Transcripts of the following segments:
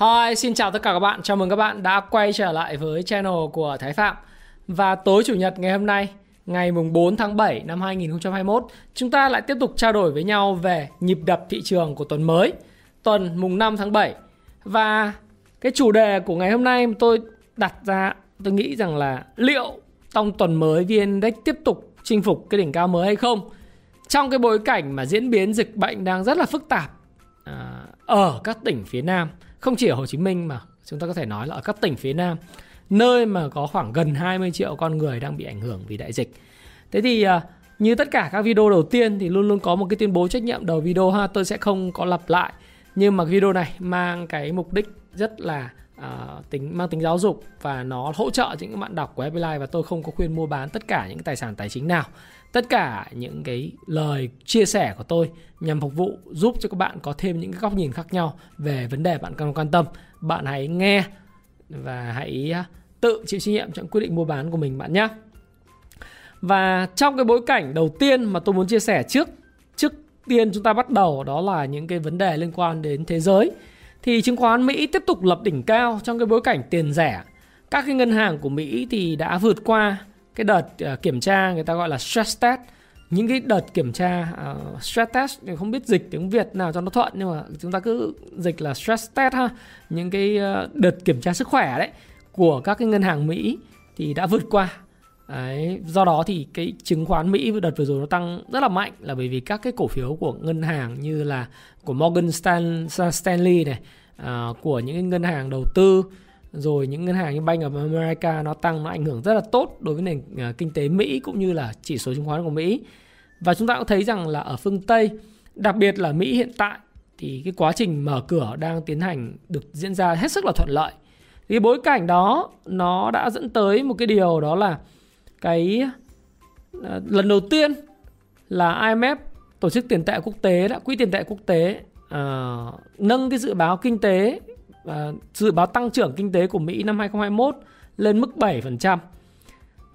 Hi, xin chào tất cả các bạn. Chào mừng các bạn đã quay trở lại với channel của Thái Phạm. Và tối chủ nhật ngày hôm nay, ngày mùng 4 tháng 7 năm 2021, chúng ta lại tiếp tục trao đổi với nhau về nhịp đập thị trường của tuần mới, tuần mùng 5 tháng 7. Và cái chủ đề của ngày hôm nay tôi đặt ra, tôi nghĩ rằng là liệu trong tuần mới VN Index tiếp tục chinh phục cái đỉnh cao mới hay không? Trong cái bối cảnh mà diễn biến dịch bệnh đang rất là phức tạp à, ở các tỉnh phía Nam không chỉ ở Hồ Chí Minh mà chúng ta có thể nói là ở các tỉnh phía Nam nơi mà có khoảng gần 20 triệu con người đang bị ảnh hưởng vì đại dịch. Thế thì à, như tất cả các video đầu tiên thì luôn luôn có một cái tuyên bố trách nhiệm đầu video ha, tôi sẽ không có lặp lại. Nhưng mà video này mang cái mục đích rất là uh, tính mang tính giáo dục và nó hỗ trợ những bạn đọc của Happy Life và tôi không có khuyên mua bán tất cả những tài sản tài chính nào. Tất cả những cái lời chia sẻ của tôi nhằm phục vụ giúp cho các bạn có thêm những cái góc nhìn khác nhau về vấn đề bạn cần quan tâm. Bạn hãy nghe và hãy à, tự chịu trách nhiệm trong quyết định mua bán của mình bạn nhé. Và trong cái bối cảnh đầu tiên mà tôi muốn chia sẻ trước trước tiên chúng ta bắt đầu đó là những cái vấn đề liên quan đến thế giới, thì chứng khoán Mỹ tiếp tục lập đỉnh cao trong cái bối cảnh tiền rẻ. Các cái ngân hàng của Mỹ thì đã vượt qua cái đợt uh, kiểm tra người ta gọi là stress test. Những cái đợt kiểm tra uh, stress test thì không biết dịch tiếng Việt nào cho nó thuận nhưng mà chúng ta cứ dịch là stress test ha. Những cái uh, đợt kiểm tra sức khỏe đấy của các cái ngân hàng Mỹ thì đã vượt qua. Đấy, do đó thì cái chứng khoán Mỹ đợt vừa rồi nó tăng rất là mạnh là bởi vì các cái cổ phiếu của ngân hàng như là của Morgan Stanley này, uh, của những ngân hàng đầu tư rồi những ngân hàng như Bank of America nó tăng nó ảnh hưởng rất là tốt đối với nền ờ, kinh tế Mỹ cũng như là chỉ số chứng khoán của Mỹ. Và chúng ta cũng thấy rằng là ở phương Tây, đặc biệt là Mỹ hiện tại thì cái quá trình mở cửa đang tiến hành được diễn ra hết sức là thuận lợi. Thì bối cảnh đó nó đã dẫn tới một cái điều đó là cái ờ, lần đầu tiên là IMF tổ chức tiền tệ quốc tế đã quỹ tiền tệ quốc tế uh, nâng cái dự báo kinh tế và dự báo tăng trưởng kinh tế của Mỹ năm 2021 lên mức 7%.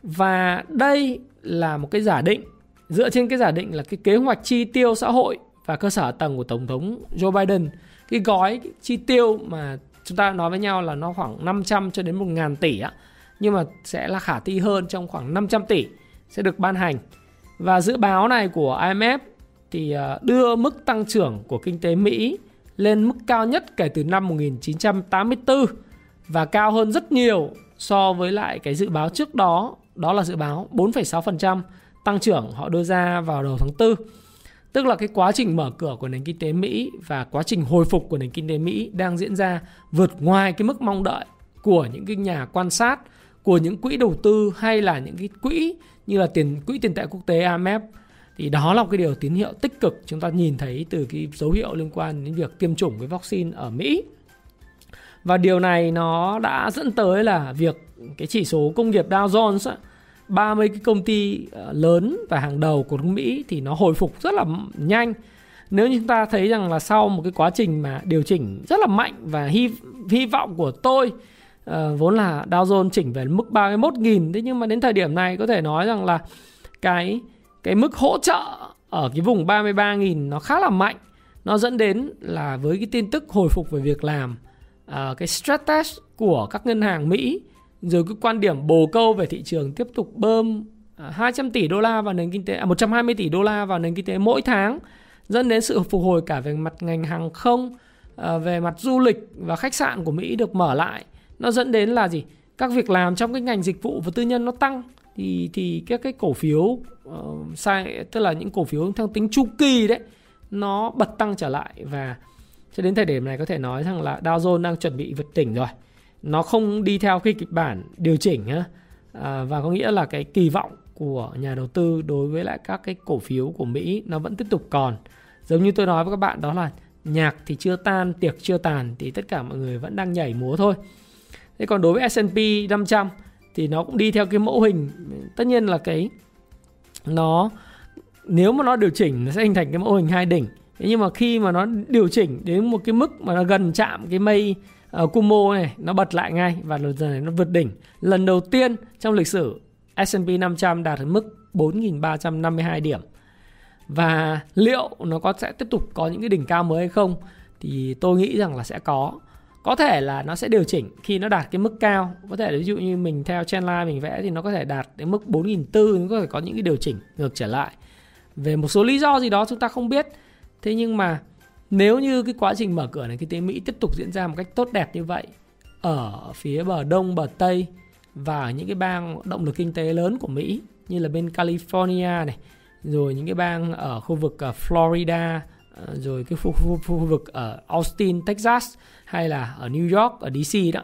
Và đây là một cái giả định, dựa trên cái giả định là cái kế hoạch chi tiêu xã hội và cơ sở tầng của tổng thống Joe Biden cái gói chi tiêu mà chúng ta nói với nhau là nó khoảng 500 cho đến 1.000 tỷ á, nhưng mà sẽ là khả thi hơn trong khoảng 500 tỷ sẽ được ban hành. Và dự báo này của IMF thì ờ, đưa mức tăng trưởng của kinh tế Mỹ lên mức cao nhất kể từ năm 1984 và cao hơn rất nhiều so với lại cái dự báo trước đó, đó là dự báo 4,6% tăng trưởng họ đưa ra vào đầu tháng 4. Tức là cái quá trình mở cửa của nền kinh tế Mỹ và quá trình hồi phục của nền kinh tế Mỹ đang diễn ra vượt ngoài cái mức mong đợi của những cái nhà quan sát của những quỹ đầu tư hay là những cái quỹ như là tiền quỹ tiền tệ quốc tế IMF thì đó là một cái điều tín hiệu tích cực chúng ta nhìn thấy từ cái dấu hiệu liên quan đến việc tiêm chủng với vaccine ở Mỹ. Và điều này nó đã dẫn tới là việc cái chỉ số công nghiệp Dow Jones 30 cái công ty ờ, lớn và hàng đầu của nước Mỹ thì nó hồi phục rất là nhanh. Nếu như chúng ta thấy rằng là sau một cái quá trình mà điều chỉnh rất là mạnh và hy hy vọng của tôi uh, vốn là Dow Jones chỉnh về mức 31.000 thế nhưng mà đến thời điểm này có thể nói rằng là cái cái mức hỗ trợ ở cái vùng 33.000 nó khá là mạnh. Nó dẫn đến là với cái tin tức hồi phục về việc làm ờ, cái stress test của các ngân hàng Mỹ rồi cái quan điểm bồ câu về thị trường tiếp tục bơm ờ, 200 tỷ đô la vào nền kinh tế à, 120 tỷ đô la vào nền kinh tế mỗi tháng dẫn đến sự phục hồi cả về mặt ngành hàng không ờ, về mặt du lịch và khách sạn của Mỹ được mở lại. Nó dẫn đến là gì? Các việc làm trong cái ngành dịch vụ và tư nhân nó tăng thì thì các cái cổ phiếu uh, sai tức là những cổ phiếu theo tính chu kỳ đấy nó bật tăng trở lại và cho đến thời điểm này có thể nói rằng là Dow Jones đang chuẩn bị vượt đỉnh rồi. Nó không đi theo cái kịch bản điều chỉnh á à, ờ, và có nghĩa là cái kỳ vọng của nhà đầu tư đối với lại các cái cổ phiếu của Mỹ nó vẫn tiếp tục còn. Giống như tôi nói với các bạn đó là nhạc thì chưa tan tiệc chưa tàn thì tất cả mọi người vẫn đang nhảy múa thôi. Thế còn đối với S&P 500 thì nó cũng đi theo cái mẫu hình. Tất nhiên là cái nó nếu mà nó điều chỉnh nó sẽ hình thành cái mẫu hình hai đỉnh. Thế nhưng mà khi mà nó điều chỉnh đến một cái mức mà nó gần chạm cái mây uh, Kumo này nó bật lại ngay và lần này nó vượt đỉnh. Lần đầu tiên trong lịch sử S&P 500 đạt đến mức 4.352 điểm. Và liệu nó có sẽ tiếp tục có những cái đỉnh cao mới hay không thì tôi nghĩ rằng là sẽ có có thể là nó sẽ điều chỉnh khi nó đạt cái mức cao. Có thể là ví dụ như mình theo trendline mình vẽ thì nó có thể đạt đến mức 4.400 nó có thể có những cái điều chỉnh ngược trở lại. Về một số lý do gì đó chúng ta không biết. Thế nhưng mà nếu như cái quá trình mở cửa nền kinh tế Mỹ tiếp tục diễn ra một cách tốt đẹp như vậy ở phía bờ đông bờ tây và ở những cái bang động lực kinh tế lớn của Mỹ như là bên California này rồi những cái bang ở khu vực ờ, Florida ờ, rồi cái khu, khu, khu vực ở Austin, Texas hay là ở New York, ở DC đó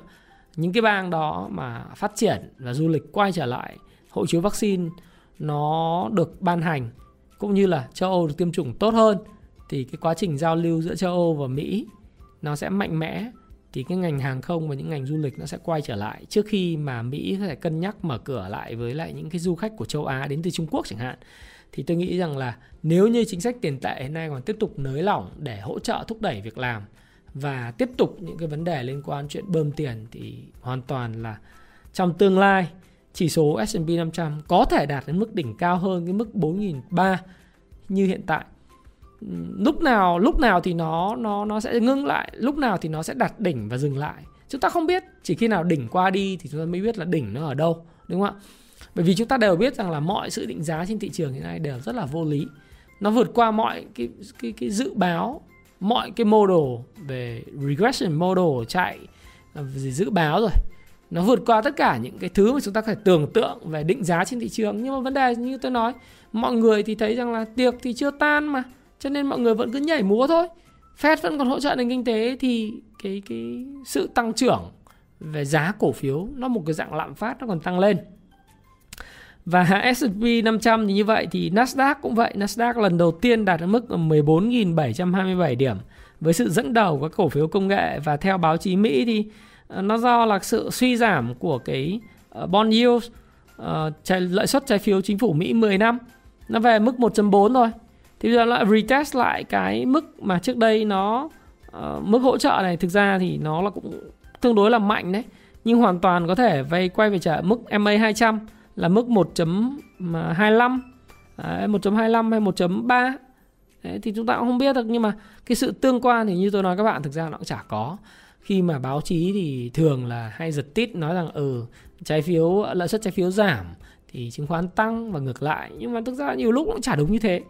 những cái bang đó mà phát triển và du lịch quay trở lại hộ chiếu vaccine nó được ban hành cũng như là châu Âu được tiêm chủng tốt hơn thì cái quá trình giao lưu giữa châu Âu và Mỹ nó sẽ mạnh mẽ thì cái ngành hàng không và những ngành du lịch nó sẽ quay trở lại trước khi mà Mỹ có thể cân nhắc mở cửa lại với lại những cái du khách của châu Á đến từ Trung Quốc chẳng hạn. Thì tôi nghĩ rằng là nếu như chính sách tiền tệ hiện nay còn tiếp tục nới lỏng để hỗ trợ thúc đẩy việc làm và tiếp tục những cái vấn đề liên quan chuyện bơm tiền thì hoàn toàn là trong tương lai, chỉ số S&P 500 có thể đạt đến mức đỉnh cao hơn cái mức 4.300 như hiện tại. Lúc nào lúc nào thì nó nó nó sẽ ngưng lại, lúc nào thì nó sẽ đạt đỉnh và dừng lại. Chúng ta không biết, chỉ khi nào đỉnh qua đi thì chúng ta mới biết là đỉnh nó ở đâu, đúng không ạ? Bởi vì chúng ta đều biết rằng là mọi sự định giá trên thị trường hiện nay đều rất là vô lý. Nó vượt qua mọi cái cái cái dự báo mọi cái model về regression model chạy à, gì dự báo rồi. Nó vượt qua tất cả những cái thứ mà chúng ta có thể tưởng tượng về định giá trên thị trường. Nhưng mà vấn đề như tôi nói, mọi người thì thấy rằng là tiệc thì chưa tan mà, cho nên mọi người vẫn cứ nhảy múa thôi. Fed vẫn còn hỗ trợ nền kinh tế thì cái cái sự tăng trưởng về giá cổ phiếu nó một cái dạng lạm phát nó còn tăng lên và S&P 500 thì như vậy thì Nasdaq cũng vậy. Nasdaq lần đầu tiên đạt ở mức 14.727 điểm. Với sự dẫn đầu của cổ phiếu công nghệ và theo báo chí Mỹ thì ờ, nó do là sự suy giảm của cái ờ, bond yield uh, lợi suất trái phiếu chính phủ Mỹ 10 năm. Nó về mức 1.4 thôi. Thì bây giờ lại retest lại cái mức mà trước đây nó uh, mức hỗ trợ này. Thực ra thì nó là cũng tương đối là mạnh đấy. Nhưng hoàn toàn có thể vay quay về trở mức MA 200 là mức 1.25 Đấy, 1.25 hay 1.3 Đấy, thì chúng ta cũng không biết được nhưng mà cái sự tương quan thì như tôi nói các bạn thực ra nó cũng chả có. Khi mà báo chí thì thường là hay giật tít nói rằng ừ trái phiếu lợi suất trái phiếu giảm thì chứng khoán tăng và ngược lại. Nhưng mà thực ra nhiều lúc cũng chả đúng như thế.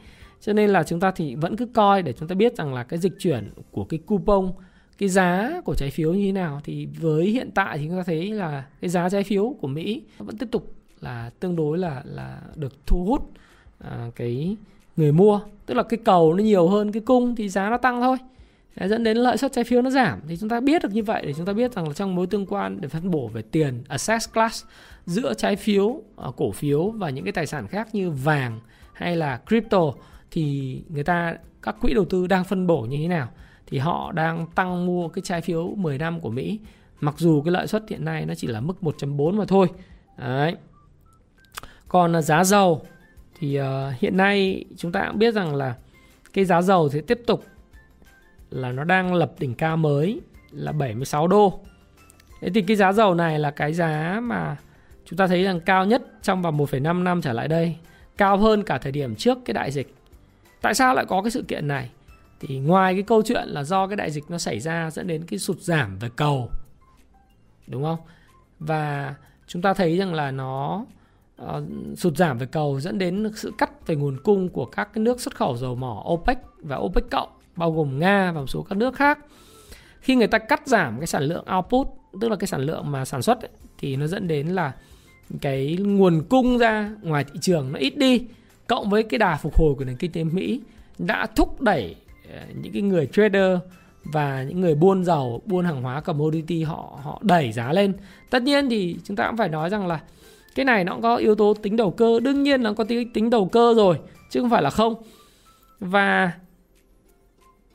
Cho nên là chúng ta thì vẫn cứ coi để chúng ta biết rằng là cái dịch chuyển của cái coupon cái giá của trái phiếu như thế nào. Thì với hiện tại thì chúng ta thấy là cái giá trái phiếu của Mỹ vẫn tiếp tục là tương đối là là được thu hút à, cái người mua. Tức là cái cầu nó nhiều hơn cái cung thì giá nó tăng thôi. Đấy, dẫn đến lợi suất trái phiếu nó giảm. Thì chúng ta biết được như vậy để chúng ta biết rằng là trong mối tương quan để phân bổ về tiền asset class giữa trái phiếu à, cổ phiếu và những cái tài sản khác như vàng hay là crypto thì người ta các quỹ đầu tư đang phân bổ như thế nào? Thì họ đang tăng mua cái trái phiếu 10 năm của Mỹ. Mặc dù cái lợi suất hiện nay nó chỉ là mức 1.4 mà thôi. Đấy còn à, giá dầu thì uh, hiện nay chúng ta cũng biết rằng là cái giá dầu thì tiếp tục là nó đang lập đỉnh cao mới là 76 đô. Thế thì cái giá dầu này là cái giá mà chúng ta thấy rằng cao nhất trong vòng 1,5 năm trở lại đây, cao hơn cả thời điểm trước cái đại dịch. Tại sao lại có cái sự kiện này? Thì ngoài cái câu chuyện là do cái đại dịch nó xảy ra dẫn đến cái sụt giảm về cầu. Đúng không? Và chúng ta thấy rằng là nó uh, sụt giảm về cầu dẫn đến sự cắt về nguồn cung của các cái nước xuất khẩu dầu mỏ OPEC và OPEC cộng bao gồm Nga và một số các nước khác. Khi người ta cắt giảm cái sản lượng output, tức là cái sản lượng mà sản xuất ấy, thì nó dẫn đến là cái nguồn cung ra ngoài thị trường nó ít đi cộng với cái đà phục hồi của nền kinh tế Mỹ đã thúc đẩy ờ, những cái người trader và những người buôn dầu, buôn hàng hóa commodity họ họ đẩy giá lên. Tất nhiên thì chúng ta cũng phải nói rằng là cái này nó cũng có yếu tố tính đầu cơ. Đương nhiên nó có tính tính đầu cơ rồi chứ không phải là không. Và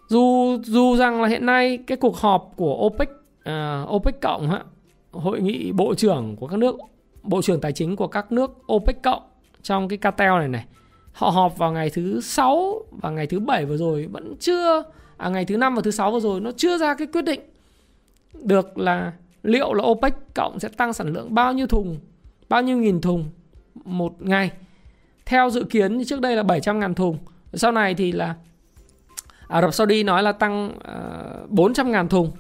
dù dù rằng là hiện nay cái cuộc họp của OPEC uh, OPEC cộng ha, hội nghị bộ trưởng của các nước bộ trưởng tài chính của các nước OPEC cộng trong cái cartel này này họ họp vào ngày thứ sáu và ngày thứ bảy vừa rồi vẫn chưa à ngày thứ năm và thứ sáu vừa rồi nó chưa ra cái quyết định được là liệu là OPEC cộng sẽ tăng sản lượng bao nhiêu thùng bao nhiêu nghìn thùng một ngày? Theo dự kiến trước đây là 700 ngàn thùng. Sau này thì là Ả Rập Saudi nói là tăng ờ, uh, 400 ngàn thùng.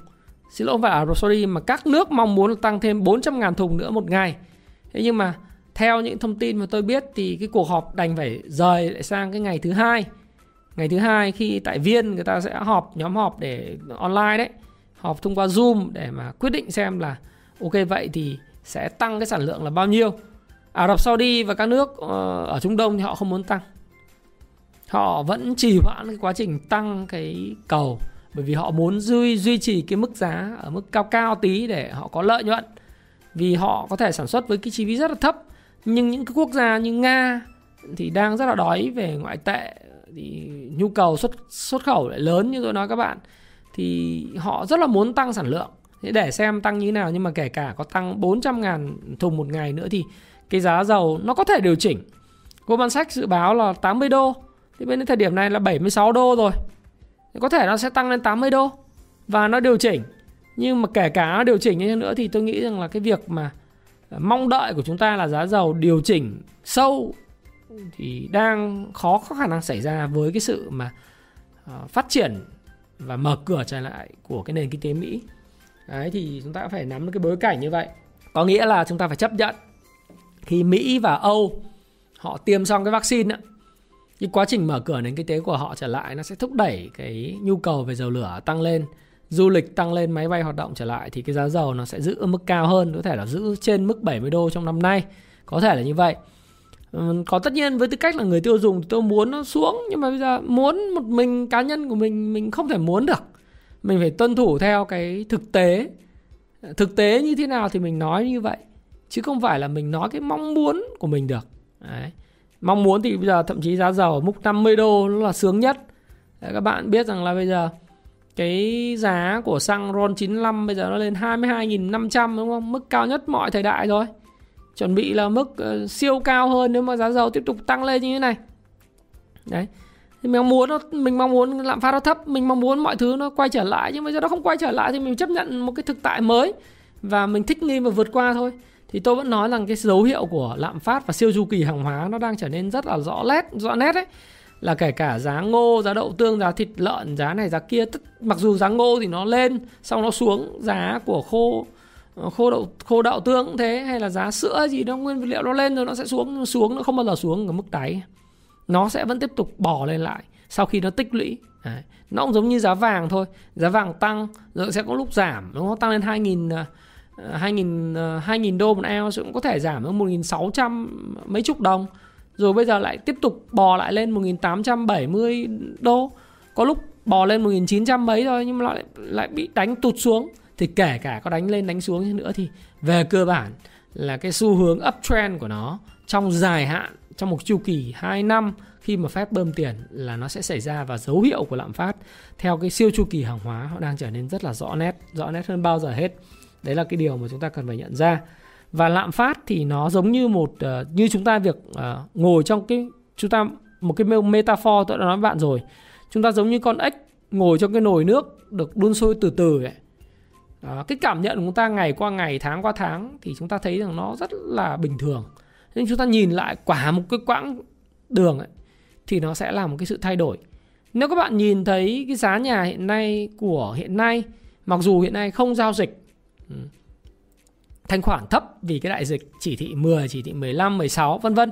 Xin lỗi không phải Ả Rập Saudi mà các nước mong muốn tăng thêm 400 ngàn thùng nữa một ngày. Thế nhưng mà theo những thông tin mà tôi biết thì cái cuộc họp đành phải rời lại sang cái ngày thứ hai. Ngày thứ hai khi tại viên người ta sẽ họp nhóm họp để online đấy. Họp thông qua zoom để mà quyết định xem là ok vậy thì sẽ tăng cái sản lượng là bao nhiêu. Ả Rập Saudi và các nước ờ, ở Trung Đông thì họ không muốn tăng. Họ vẫn trì hoãn cái quá trình tăng cái cầu bởi vì họ muốn duy duy trì cái mức giá ở mức cao cao tí để họ có lợi nhuận. Vì họ có thể sản xuất với cái chi phí rất là thấp, nhưng những cái quốc gia như nga thì đang rất là đói về ngoại tệ, thì nhu cầu xuất xuất khẩu lại lớn như tôi nói các bạn. Thì họ rất là muốn tăng sản lượng thế để xem tăng như thế nào, nhưng mà kể cả có tăng 400 ngàn thùng một ngày nữa thì cái giá dầu nó có thể điều chỉnh. Goldman Sachs dự báo là 80 đô. Thì bên thời điểm này là 76 đô rồi. Thì có thể nó sẽ tăng lên 80 đô và nó điều chỉnh. Nhưng mà kể cả nó điều chỉnh như thế nữa thì tôi nghĩ rằng là cái việc mà mong đợi của chúng ta là giá dầu điều chỉnh sâu thì đang khó, có khả năng xảy ra với cái sự mà ờ, phát triển và mở cửa trở lại của cái nền kinh tế Mỹ. Đấy thì chúng ta phải nắm được cái bối cảnh như vậy. Có nghĩa là chúng ta phải chấp nhận khi Mỹ và Âu họ tiêm xong cái vaccine á, cái quá trình mở cửa nền kinh tế của họ trở lại nó sẽ thúc đẩy cái nhu cầu về dầu lửa tăng lên du lịch tăng lên máy bay hoạt động trở lại thì cái giá dầu nó sẽ giữ ở mức cao hơn có thể là giữ trên mức 70 đô trong năm nay. Có thể là như vậy. Ừ, có tất nhiên với tư cách là người tiêu dùng tôi muốn nó xuống nhưng mà bây giờ muốn một mình cá nhân của mình mình không thể muốn được mình phải tuân thủ theo cái thực tế thực tế như thế nào thì mình nói như vậy chứ không phải là mình nói cái mong muốn của mình được Đấy. mong muốn thì bây giờ thậm chí giá dầu ở mức 50 đô nó là sướng nhất Đấy, các bạn biết rằng là bây giờ cái giá của xăng RON 95 bây giờ nó lên 22.500 đúng không? Mức cao nhất mọi thời đại rồi. Chuẩn bị là mức uh, siêu cao hơn nếu mà giá dầu tiếp tục tăng lên như thế này. Đấy. Thì mình mong muốn nó, mình mong muốn lạm phát nó thấp, mình mong muốn mọi thứ nó quay trở lại. Nhưng bây giờ nó không quay trở lại thì mình chấp nhận một cái thực tại mới và mình thích nghi và vượt qua thôi. Thì tôi vẫn nói rằng cái dấu hiệu của lạm phát và siêu chu kỳ hàng hóa nó đang trở nên rất là rõ nét, rõ nét đấy. Là kể cả giá ngô, giá đậu tương, giá thịt lợn, giá này giá kia, tức, mặc dù giá ngô thì nó lên, xong nó xuống, giá của khô khô đậu khô đậu tương cũng thế hay là giá sữa gì đó nguyên vật liệu nó lên rồi nó sẽ xuống xuống nó không bao giờ xuống ở mức đáy nó sẽ vẫn tiếp tục bỏ lên lại sau khi nó tích lũy. Đấy. nó cũng giống như giá vàng thôi. Giá vàng tăng, rồi sẽ có lúc giảm nó tăng lên 2.000 2.000 2.000 đô một ounce cũng có thể giảm đến 1.600 mấy chục đồng. Rồi bây giờ lại tiếp tục bò lại lên 1870 đô. Có lúc bò lên 1900 mấy thôi, nhưng mà lại lại bị đánh tụt xuống. Thì kể cả có đánh lên đánh xuống nữa thì về cơ bản là cái xu hướng uptrend của nó trong dài hạn trong một chu kỳ 2 năm khi mà phép bơm tiền là nó sẽ xảy ra và dấu hiệu của lạm phát theo cái siêu chu kỳ hàng hóa họ đang trở nên rất là rõ nét rõ nét hơn bao giờ hết. Đấy là cái điều mà chúng ta cần phải nhận ra. Và lạm phát thì nó giống như một uh, như chúng ta việc uh, ngồi trong cái chúng ta một cái metaphor tôi đã nói với bạn rồi. Chúng ta giống như con ếch ngồi trong cái nồi nước được đun sôi từ từ ấy. Đó, cái cảm nhận của chúng ta ngày qua ngày tháng qua tháng thì chúng ta thấy rằng nó rất là bình thường nhưng chúng ta nhìn lại quả một cái quãng đường ấy, thì nó sẽ là một cái sự thay đổi nếu các bạn nhìn thấy cái giá nhà hiện nay của hiện nay mặc dù hiện nay không giao dịch ừ, thanh khoản thấp vì cái đại dịch chỉ thị 10, chỉ thị 15, 16 vân vân.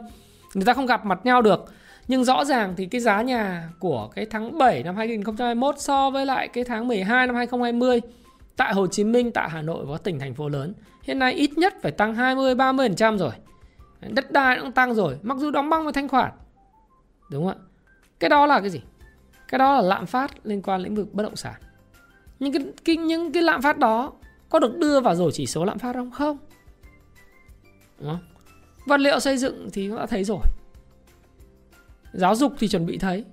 Người ta không gặp mặt nhau được. Nhưng rõ ràng thì cái giá nhà của cái tháng 7 năm 2021 so với lại cái tháng 12 năm 2020 tại Hồ Chí Minh, tại Hà Nội và tỉnh thành phố lớn hiện nay ít nhất phải tăng 20 30% rồi. Đất đai cũng tăng rồi, mặc dù đóng băng với thanh khoản. Đúng không ạ? Cái đó là cái gì? Cái đó là lạm phát liên quan lĩnh vực bất động sản. Nhưng cái, cái những cái lạm phát đó có được đưa vào rồi chỉ số lạm phát không? Không. Đúng không? Vật liệu xây dựng thì cũng đã thấy rồi. Giáo dục thì chuẩn bị thấy.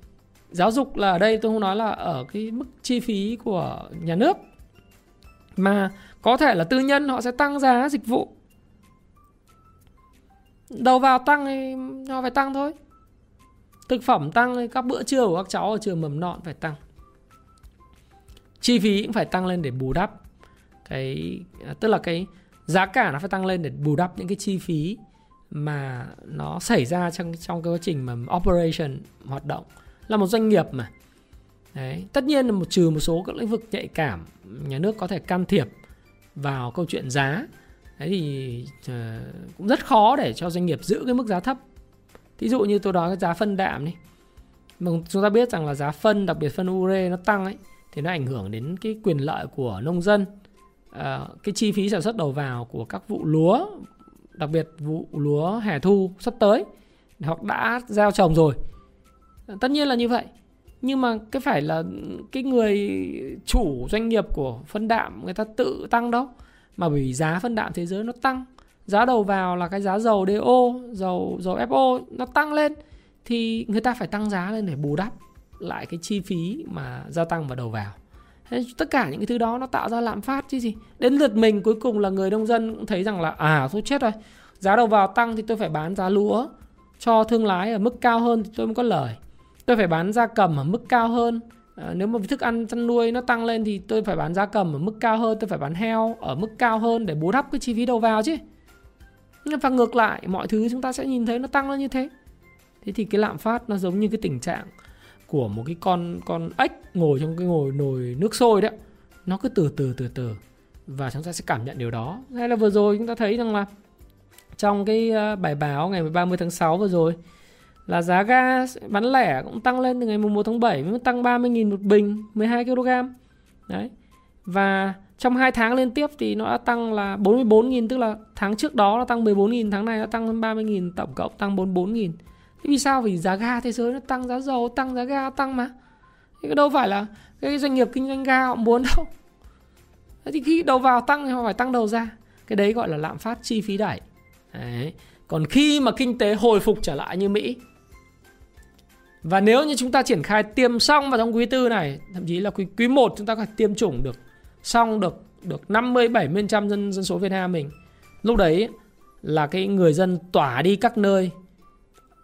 giáo dục là ở đây tôi không nói là ở cái mức chi phí của nhà nước mà có thể là tư nhân họ sẽ tăng giá dịch vụ đầu vào tăng thì nó phải tăng thôi. Thực phẩm tăng thì các bữa trưa của các cháu ở trường mầm non phải tăng. Chi phí cũng phải tăng lên để bù đắp. Cái, tức là cái giá cả nó phải tăng lên để bù đắp những cái chi phí mà nó xảy ra trong trong cái quá trình mà operation, hoạt động. Là một doanh nghiệp mà. Đấy, tất nhiên là một, trừ một số các lĩnh vực nhạy cảm, nhà nước có thể can thiệp vào câu chuyện giá đấy thì uh, cũng rất khó để cho doanh nghiệp giữ cái mức giá thấp. Thí dụ như tôi nói cái giá phân đạm đi. Mà chúng ta biết rằng là giá phân đặc biệt phân ure nó tăng ấy thì nó ảnh hưởng đến cái quyền lợi của nông dân. À, cái chi phí sản xuất đầu vào của các vụ lúa đặc biệt vụ lúa hè thu sắp tới hoặc đã gieo trồng rồi. Tất nhiên là như vậy. Nhưng mà cái phải là cái người chủ doanh nghiệp của phân đạm người ta tự tăng đâu mà bởi vì giá phân đạm thế giới nó tăng. Giá đầu vào là cái giá dầu DO dầu dầu FO nó tăng lên. Thì người ta phải tăng giá lên để bù đắp lại cái chi phí mà gia tăng vào đầu vào. Thế tất cả những cái thứ đó nó tạo ra lạm phát chứ gì. Đến lượt mình cuối cùng là người nông dân cũng thấy rằng là à tôi chết rồi. Giá đầu vào tăng thì tôi phải bán giá lúa cho thương lái ở mức cao hơn thì tôi mới có lời. Tôi phải bán gia cầm ở mức cao hơn à, nếu mà thức ăn chăn nuôi nó tăng lên thì tôi phải bán gia cầm ở mức cao hơn tôi phải bán heo ở mức cao hơn để bù đắp cái chi phí đầu vào chứ. Và ngược lại mọi thứ chúng ta sẽ nhìn thấy nó tăng lên như thế. Thế thì cái lạm phát nó giống như cái tình trạng của một cái con con ếch ngồi trong cái ngồi nồi nước sôi đấy nó cứ từ từ từ từ. Và chúng ta sẽ cảm nhận điều đó. Hay là vừa rồi chúng ta thấy rằng là trong cái ờ, bài báo ngày 30 tháng 6 vừa rồi là giá ga bán lẻ cũng tăng lên từ ngày 1 tháng 7 mới tăng 30.000 một bình 12 kg đấy và trong 2 tháng liên tiếp thì nó đã tăng là 44.000 tức là tháng trước đó nó tăng 14.000 tháng này nó tăng hơn 30.000 tổng cộng tăng 44.000 Thế vì sao? Vì giá ga thế giới nó tăng giá dầu, tăng giá ga tăng mà. Thế đâu phải là cái doanh nghiệp kinh doanh ga họ muốn đâu. Thế thì khi đầu vào tăng thì họ phải tăng đầu ra. Cái đấy gọi là lạm phát chi phí đẩy. Đấy. Còn khi mà kinh tế hồi phục trở lại như Mỹ và nếu như chúng ta triển khai tiêm xong vào trong quý tư này, thậm chí là quý quý 1 chúng ta có thể tiêm chủng được xong được được 50 70% dân dân số Việt Nam mình. Lúc đấy là cái người dân tỏa đi các nơi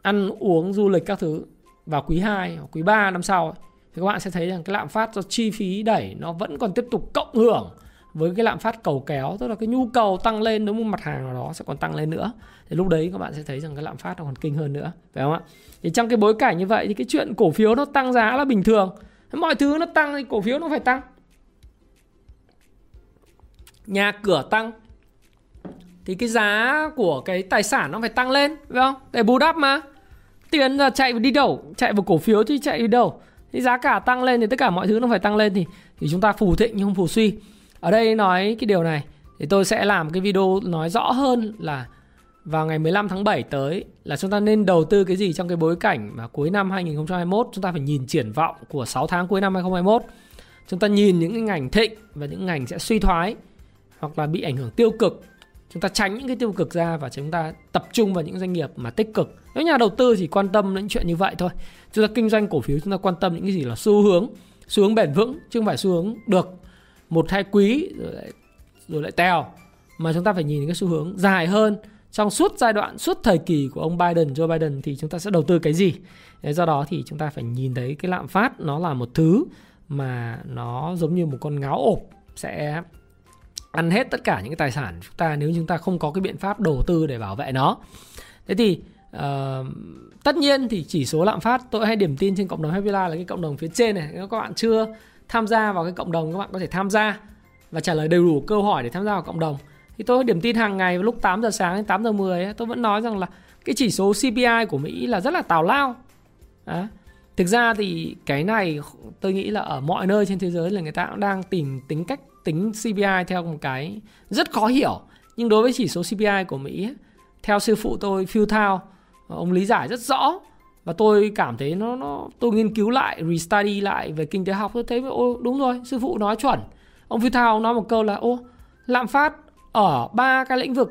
ăn uống du lịch các thứ vào quý 2 hoặc quý 3 năm sau thì các bạn sẽ thấy rằng cái lạm phát do chi phí đẩy nó vẫn còn tiếp tục cộng hưởng với cái lạm phát cầu kéo tức là cái nhu cầu tăng lên nếu một mặt hàng nào đó sẽ còn tăng lên nữa thì lúc đấy các bạn sẽ thấy rằng cái lạm phát nó còn kinh hơn nữa, phải không ạ? Thì trong cái bối cảnh như vậy thì cái chuyện cổ phiếu nó tăng giá là bình thường. Mọi thứ nó tăng thì cổ phiếu nó phải tăng. Nhà cửa tăng thì cái giá của cái tài sản nó phải tăng lên, phải không? Để bù đắp mà. Tiền là chạy đi đâu? Chạy vào cổ phiếu chứ chạy đi đâu? Thì giá cả tăng lên thì tất cả mọi thứ nó phải tăng lên thì thì chúng ta phù thịnh nhưng không phù suy. Ở đây nói cái điều này thì tôi sẽ làm cái video nói rõ hơn là vào ngày 15 tháng 7 tới là chúng ta nên đầu tư cái gì trong cái bối cảnh mà cuối năm 2021 chúng ta phải nhìn triển vọng của 6 tháng cuối năm 2021. Chúng ta nhìn những cái ngành thịnh và những ngành sẽ suy thoái hoặc là bị ảnh hưởng tiêu cực. Chúng ta tránh những cái tiêu cực ra và chúng ta tập trung vào những doanh nghiệp mà tích cực. Nếu nhà đầu tư chỉ quan tâm đến chuyện như vậy thôi, chúng ta kinh doanh cổ phiếu chúng ta quan tâm những cái gì là xu hướng xu hướng bền vững chứ không phải xu hướng được một hai quý rồi lại rồi lại tèo. Mà chúng ta phải nhìn cái xu hướng dài hơn trong suốt giai đoạn suốt thời kỳ của ông Biden Joe Biden thì chúng ta sẽ đầu tư cái gì? Do đó thì chúng ta phải nhìn thấy cái lạm phát nó là một thứ mà nó giống như một con ngáo ộp sẽ ăn hết tất cả những cái tài sản chúng ta nếu chúng ta không có cái biện pháp đầu tư để bảo vệ nó. Thế thì uh, tất nhiên thì chỉ số lạm phát tôi hay điểm tin trên cộng đồng Happy Life là cái cộng đồng phía trên này. Nếu các bạn chưa tham gia vào cái cộng đồng các bạn có thể tham gia và trả lời đầy đủ câu hỏi để tham gia vào cộng đồng thì tôi điểm tin hàng ngày lúc 8 giờ sáng đến 8 giờ 10 ấy, tôi vẫn nói rằng là cái chỉ số CPI của Mỹ là rất là tào lao. Đó. thực ra thì cái này tôi nghĩ là ở mọi nơi trên thế giới là người ta cũng đang tìm tính cách tính CPI theo một cái rất khó hiểu. Nhưng đối với chỉ số CPI của Mỹ theo sư phụ tôi Phil Thao ông lý giải rất rõ. Và tôi cảm thấy nó nó tôi nghiên cứu lại restudy lại về kinh tế học tôi thấy ô đúng rồi sư phụ nói chuẩn. Ông Phil Thao nói một câu là ô lạm phát ở ba cái lĩnh vực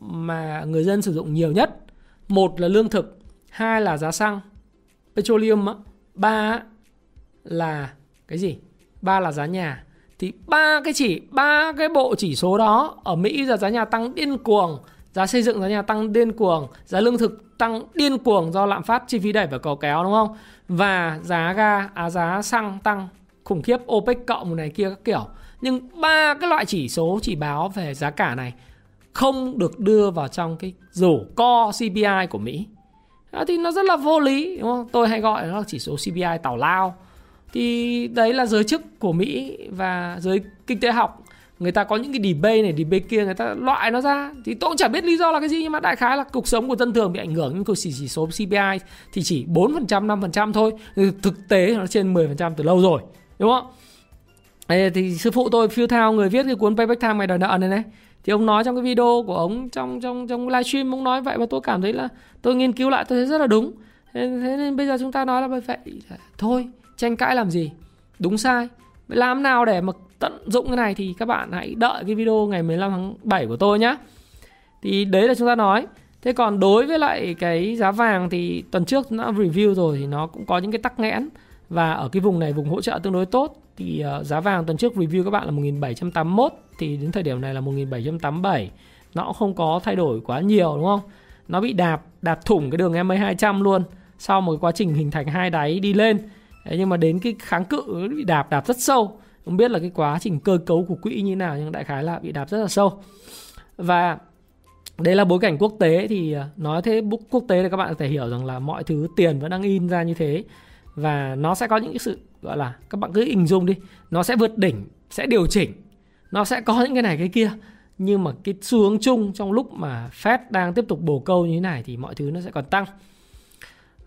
mà người dân sử dụng nhiều nhất, một là lương thực, hai là giá xăng, petroleum ba là cái gì? Ba là giá nhà. Thì ba cái chỉ, ba cái bộ chỉ số đó ở Mỹ giờ giá nhà tăng điên cuồng, giá xây dựng giá nhà tăng điên cuồng, giá lương thực tăng điên cuồng do lạm phát, chi phí đẩy và cầu kéo, đúng không? Và giá ga à giá xăng tăng khủng khiếp, OPEC cộng này kia các kiểu nhưng ba cái loại chỉ số chỉ báo về giá cả này không được đưa vào trong cái rổ co CPI của Mỹ. À, thì nó rất là vô lý đúng không? Tôi hay gọi nó là chỉ số CPI tào lao. Thì đấy là giới chức của Mỹ và giới kinh tế học. Người ta có những cái debate này debate kia người ta loại nó ra. Thì tôi cũng chẳng biết lý do là cái gì nhưng mà đại khái là cuộc sống của dân thường bị ảnh hưởng. Nhưng chỉ chỉ số CPI thì chỉ 4% 5% thôi. Thực tế nó trên 10% từ lâu rồi đúng không? Đây, thì sư phụ tôi phiêu thao người viết cái cuốn Payback Time ngày đòi nợ này này. Thì ông nói trong cái video của ông trong trong trong livestream ông nói vậy và tôi cảm thấy là tôi nghiên cứu lại tôi thấy rất là đúng. Thế, thế nên bây giờ chúng ta nói là vậy thôi tranh cãi làm gì? Đúng sai. Làm nào để mà tận dụng cái này thì các bạn hãy đợi cái video ngày 15 tháng 7 của tôi nhé thì đấy là chúng ta nói. Thế còn đối với lại cái giá vàng thì tuần trước nó review rồi thì nó cũng có những cái tắc nghẽn và ở cái vùng này vùng hỗ trợ tương đối tốt thì uh, giá vàng tuần trước review các bạn là 1781 thì đến thời điểm này là 1787 nó cũng không có thay đổi quá nhiều đúng không? Nó bị đạp đạp thủng cái đường MA 200 luôn sau một cái quá trình hình thành hai đáy đi lên. Đấy, nhưng mà đến cái kháng cự bị đạp đạp rất sâu. Không biết là cái quá trình cơ cấu của quỹ như nào nhưng đại khái là bị đạp rất là sâu. Và đây là bối cảnh quốc tế thì ờ, nói thế quốc tế thì các bạn có thể hiểu rằng là mọi thứ tiền vẫn đang in ra như thế và nó sẽ có những cái sự gọi là các bạn cứ hình dung đi. Nó sẽ vượt đỉnh sẽ điều chỉnh. Nó sẽ có những cái này cái kia. Nhưng mà cái xu hướng chung trong lúc mà Fed đang tiếp tục bổ câu như thế này thì mọi thứ nó sẽ còn tăng.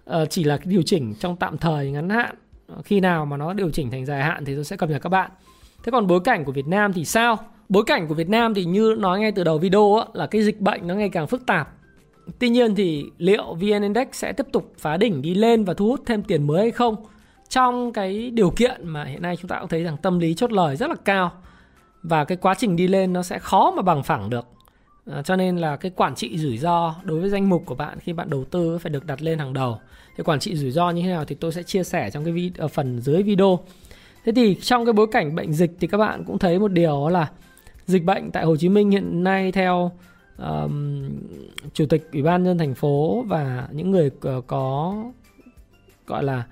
Ờ, chỉ là cái điều chỉnh trong tạm thời ngắn hạn. Khi nào mà nó điều chỉnh thành dài hạn thì tôi sẽ cập nhật các bạn. Thế còn bối cảnh của Việt Nam thì sao? Bối cảnh của Việt Nam thì như nói ngay từ đầu video á, là cái dịch bệnh nó ngày càng phức tạp tuy nhiên thì liệu VN Index sẽ tiếp tục phá đỉnh đi lên và thu hút thêm tiền mới hay không? Trong cái điều kiện mà hiện nay chúng ta cũng thấy rằng tâm lý chốt lời rất là cao và cái quá trình đi lên nó sẽ khó mà bằng phẳng được. À, cho nên là cái quản trị rủi ro đối với danh mục của bạn khi bạn đầu tư phải được đặt lên hàng đầu. Thì quản trị rủi ro như thế nào thì tôi sẽ chia sẻ trong cái video, phần dưới video. Thế thì trong cái bối cảnh bệnh dịch thì các bạn cũng thấy một điều là dịch bệnh tại Hồ Chí Minh hiện nay theo um, chủ tịch ủy ban nhân thành phố và những người ờ, có gọi là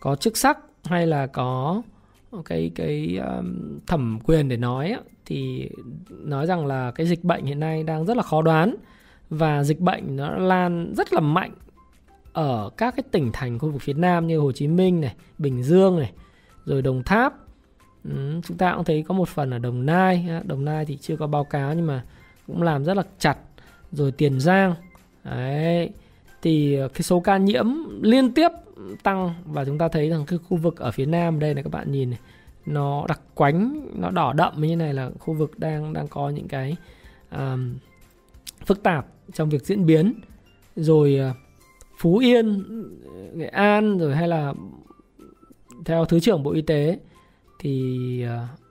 có chức sắc hay là có cái cái um, thẩm quyền để nói thì nói rằng là cái dịch bệnh hiện nay đang rất là khó đoán và dịch bệnh nó lan rất là mạnh ở các cái tỉnh thành khu vực phía Nam như Hồ Chí Minh này, Bình Dương này, rồi Đồng Tháp. Ừ, chúng ta cũng thấy có một phần ở Đồng Nai, Đồng Nai thì chưa có báo cáo nhưng mà cũng làm rất là chặt. Rồi Tiền Giang. Đấy. Thì ờ, cái số ca nhiễm liên tiếp tăng và chúng ta thấy rằng cái khu vực ở phía Nam đây này các bạn nhìn này, nó đặc quánh, nó đỏ đậm như này là khu vực đang đang có những cái um, phức tạp trong việc diễn biến. Rồi uh, Phú Yên, Nghệ An rồi hay là theo Thứ trưởng Bộ Y tế thì uh,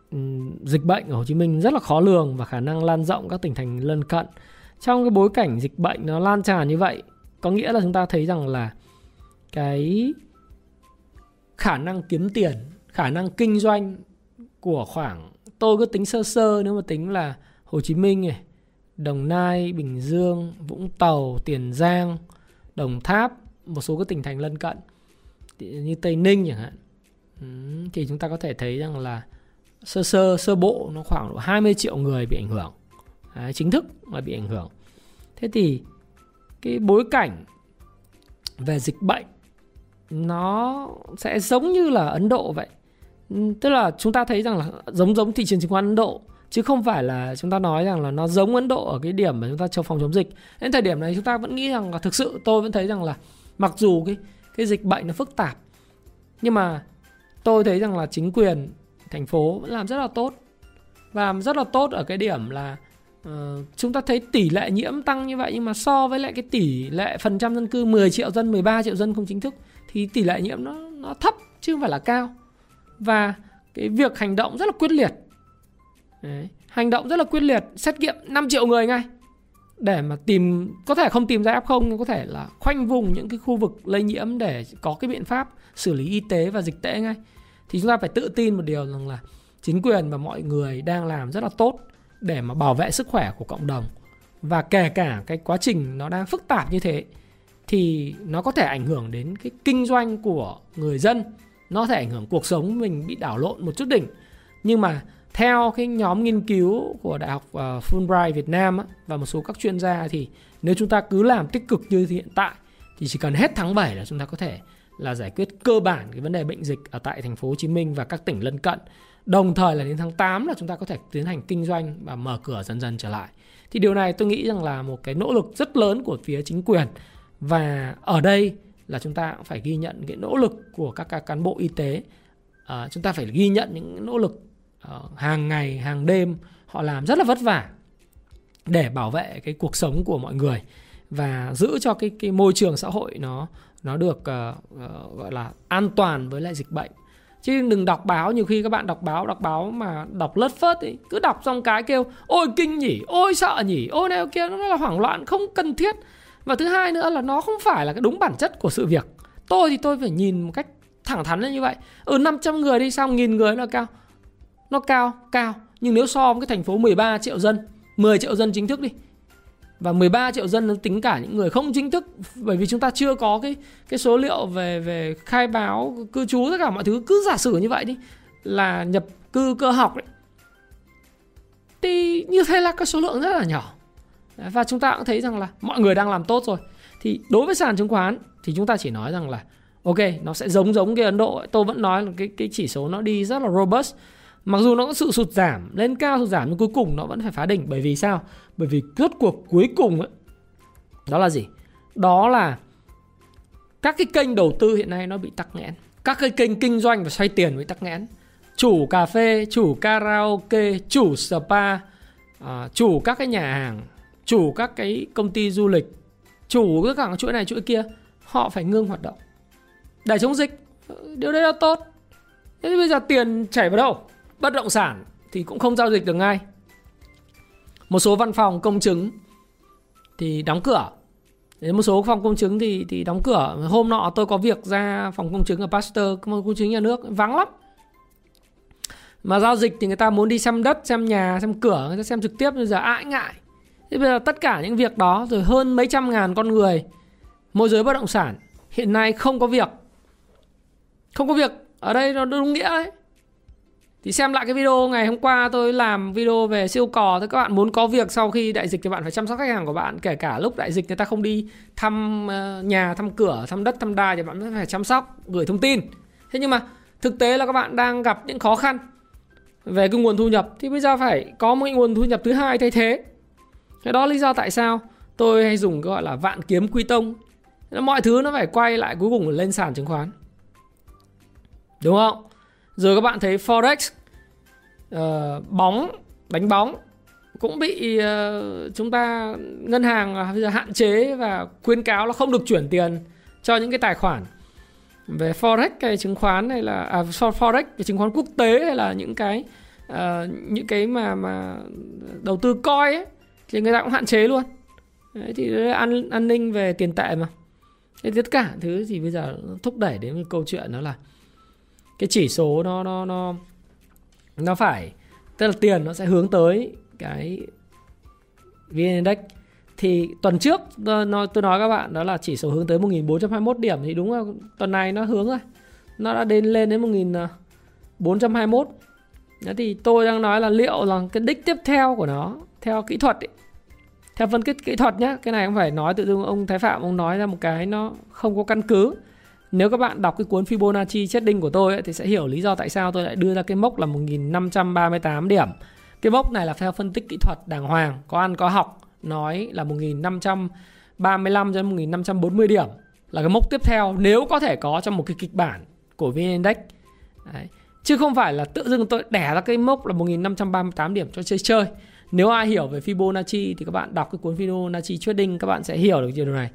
dịch bệnh ở Hồ Chí Minh rất là khó lường và khả năng lan rộng các tỉnh thành lân cận. Trong cái bối cảnh dịch bệnh nó lan tràn như vậy, có nghĩa là chúng ta thấy rằng là cái khả năng kiếm tiền, khả năng kinh doanh của khoảng tôi cứ tính sơ sơ nếu mà tính là Hồ Chí Minh này, Đồng Nai, Bình Dương, Vũng Tàu, Tiền Giang, Đồng Tháp, một số các tỉnh thành lân cận như Tây Ninh chẳng hạn. thì chúng ta có thể thấy rằng là sơ sơ sơ bộ nó khoảng độ 20 triệu người bị ảnh hưởng. Đấy, chính thức là bị ảnh hưởng. Thế thì cái bối cảnh về dịch bệnh nó sẽ giống như là Ấn Độ vậy. Tức là chúng ta thấy rằng là giống giống thị trường chứng khoán Ấn Độ chứ không phải là chúng ta nói rằng là nó giống Ấn Độ ở cái điểm mà chúng ta chống phòng chống dịch. Đến thời điểm này chúng ta vẫn nghĩ rằng là thực sự tôi vẫn thấy rằng là mặc dù cái cái dịch bệnh nó phức tạp nhưng mà tôi thấy rằng là chính quyền thành phố vẫn làm rất là tốt. Và làm rất là tốt ở cái điểm là uh, chúng ta thấy tỷ lệ nhiễm tăng như vậy nhưng mà so với lại cái tỷ lệ phần trăm dân cư 10 triệu dân 13 triệu dân không chính thức thì tỷ lệ nhiễm nó nó thấp chứ không phải là cao. Và cái việc hành động rất là quyết liệt. Đấy. hành động rất là quyết liệt xét nghiệm 5 triệu người ngay. Để mà tìm có thể không tìm ra F0 nhưng có thể là khoanh vùng những cái khu vực lây nhiễm để có cái biện pháp xử lý y tế và dịch tễ ngay thì chúng ta phải tự tin một điều rằng là chính quyền và mọi người đang làm rất là tốt để mà bảo vệ sức khỏe của cộng đồng. Và kể cả cái quá trình nó đang phức tạp như thế, thì nó có thể ảnh hưởng đến cái kinh doanh của người dân. Nó thể ảnh hưởng cuộc sống mình bị đảo lộn một chút đỉnh. Nhưng mà theo cái nhóm nghiên cứu của đại học ờ, Fulbright Việt Nam và một số các chuyên gia thì nếu chúng ta cứ làm tích cực như hiện tại, thì chỉ cần hết tháng 7 là chúng ta có thể là giải quyết cơ bản cái vấn đề bệnh dịch ở tại thành phố Hồ Chí Minh và các tỉnh lân cận. Đồng thời là đến tháng 8 là chúng ta có thể tiến hành kinh doanh và mở cửa dần dần trở lại. Thì điều này tôi nghĩ rằng là một cái nỗ lực rất lớn của phía chính quyền và ở đây là chúng ta cũng phải ghi nhận cái nỗ lực của các, các cán bộ y tế. À, chúng ta phải ghi nhận những nỗ lực uh, hàng ngày, hàng đêm họ làm rất là vất vả để bảo vệ cái cuộc sống của mọi người và giữ cho cái cái môi trường xã hội nó nó được uh, uh, gọi là an toàn với lại dịch bệnh. Chứ đừng đọc báo nhiều khi các bạn đọc báo đọc báo mà đọc lất phớt ấy cứ đọc xong cái kêu ôi kinh nhỉ ôi sợ nhỉ ôi này kia. Nó là hoảng loạn không cần thiết. Và thứ hai nữa là nó không phải là cái đúng bản chất của sự việc. Tôi thì tôi phải nhìn một cách thẳng thắn lên như vậy. Ừ 500 người đi xong nghìn người nó cao. Nó cao cao. Nhưng nếu so với cái thành phố 13 triệu dân 10 triệu dân chính thức đi và 13 triệu dân nó tính cả những người không chính thức, bởi vì chúng ta chưa có cái cái số liệu về về khai báo cư trú, tất cả mọi thứ. Cứ giả sử như vậy đi, là nhập cư cơ học đấy thì như thế là cái số lượng rất là nhỏ. Và chúng ta cũng thấy rằng là mọi người đang làm tốt rồi. Thì đối với sàn chứng khoán, thì chúng ta chỉ nói rằng là, ok, nó sẽ giống giống cái Ấn Độ tôi vẫn nói là cái cái chỉ số nó đi rất là robust mặc dù nó có sự sụt giảm lên cao sụt giảm nhưng cuối cùng nó vẫn phải phá đỉnh. Bởi vì sao? Bởi vì rốt cuộc cuối cùng ấy, đó là gì? Đó là các cái kênh đầu tư hiện nay nó bị tắc nghẽn. Các cái kênh kinh doanh và xoay tiền bị tắc nghẽn. Chủ cà phê chủ karaoke chủ spa à, chủ các cái nhà hàng chủ các cái công ty du lịch chủ tất cả chuỗi này chuỗi kia họ phải ngưng hoạt động. Để chống dịch điều đấy là tốt. Thế thì bây giờ tiền chảy vào đâu? Bất động sản thì cũng không giao dịch được ngay. Một số văn phòng công chứng thì đóng cửa. Đến một số phòng công chứng thì thì đóng cửa. Hôm nọ tôi có việc ra phòng công chứng ở Pasteur công chứng nhà nước, vắng lắm. Mà giao dịch thì người ta muốn đi xem đất, xem nhà, xem cửa, người ta xem trực tiếp, bây giờ ai ngại. Thế bây giờ tất cả những việc đó, rồi hơn mấy trăm ngàn con người, môi giới bất động sản, hiện nay không có việc. Không có việc. Ở đây nó đúng nghĩa đấy thì xem lại cái video ngày hôm qua tôi làm video về siêu cò thì các bạn muốn có việc sau khi đại dịch thì bạn phải chăm sóc khách hàng của bạn. Kể cả lúc đại dịch người ta không đi thăm ờ, nhà, thăm cửa, thăm đất, thăm đai thì bạn vẫn phải chăm sóc, gửi thông tin. Thế nhưng mà thực tế là các bạn đang gặp những khó khăn về cái nguồn thu nhập. Thì bây giờ phải có một nguồn thu nhập thứ hai thay thế. Cái đó lý do tại sao tôi hay dùng cái gọi là vạn kiếm quy tông. Mọi thứ nó phải quay lại cuối cùng lên sàn chứng khoán. Đúng không? Rồi các bạn thấy forex uh, bóng đánh bóng cũng bị uh, chúng ta ngân hàng à, bây giờ hạn chế và khuyên cáo là không được chuyển tiền cho những cái tài khoản. Về forex hay chứng khoán hay là à, forex cái chứng khoán quốc tế hay là những cái uh, những cái mà mà đầu tư coi ấy thì người ta cũng hạn chế luôn. Đấy, thì an an ninh về tiền tệ mà. Thế tất cả thứ thì bây giờ thúc đẩy đến cái câu chuyện đó là cái chỉ số nó nó nó nó phải tức là tiền nó sẽ hướng tới cái VN Index. Thì tuần trước nó tôi nói các bạn đó là chỉ số hướng tới 1421 điểm. Thì đúng là tuần này nó hướng rồi. Nó đã đến lên đến 1421 Thế thì tôi đang nói là liệu là cái đích tiếp theo của nó theo kỹ thuật ấy, theo phân tích kỹ thuật nhá cái này không phải nói tự dưng ông Thái Phạm ông nói ra một cái nó không có căn cứ nếu các bạn đọc cái cuốn Fibonacci Trading của tôi ấy, thì sẽ hiểu lý do tại sao tôi lại đưa ra cái mốc là 1538 điểm. Cái mốc này là theo phân tích kỹ thuật đàng hoàng, có ăn có học, nói là 1535 đến 1540 điểm là cái mốc tiếp theo nếu có thể có trong một cái kịch bản của VN Index. Đấy. Chứ không phải là tự dưng tôi đẻ ra cái mốc là 1538 điểm cho chơi chơi. Nếu ai hiểu về Fibonacci thì các bạn đọc cái cuốn Fibonacci Trading các bạn sẽ hiểu được điều này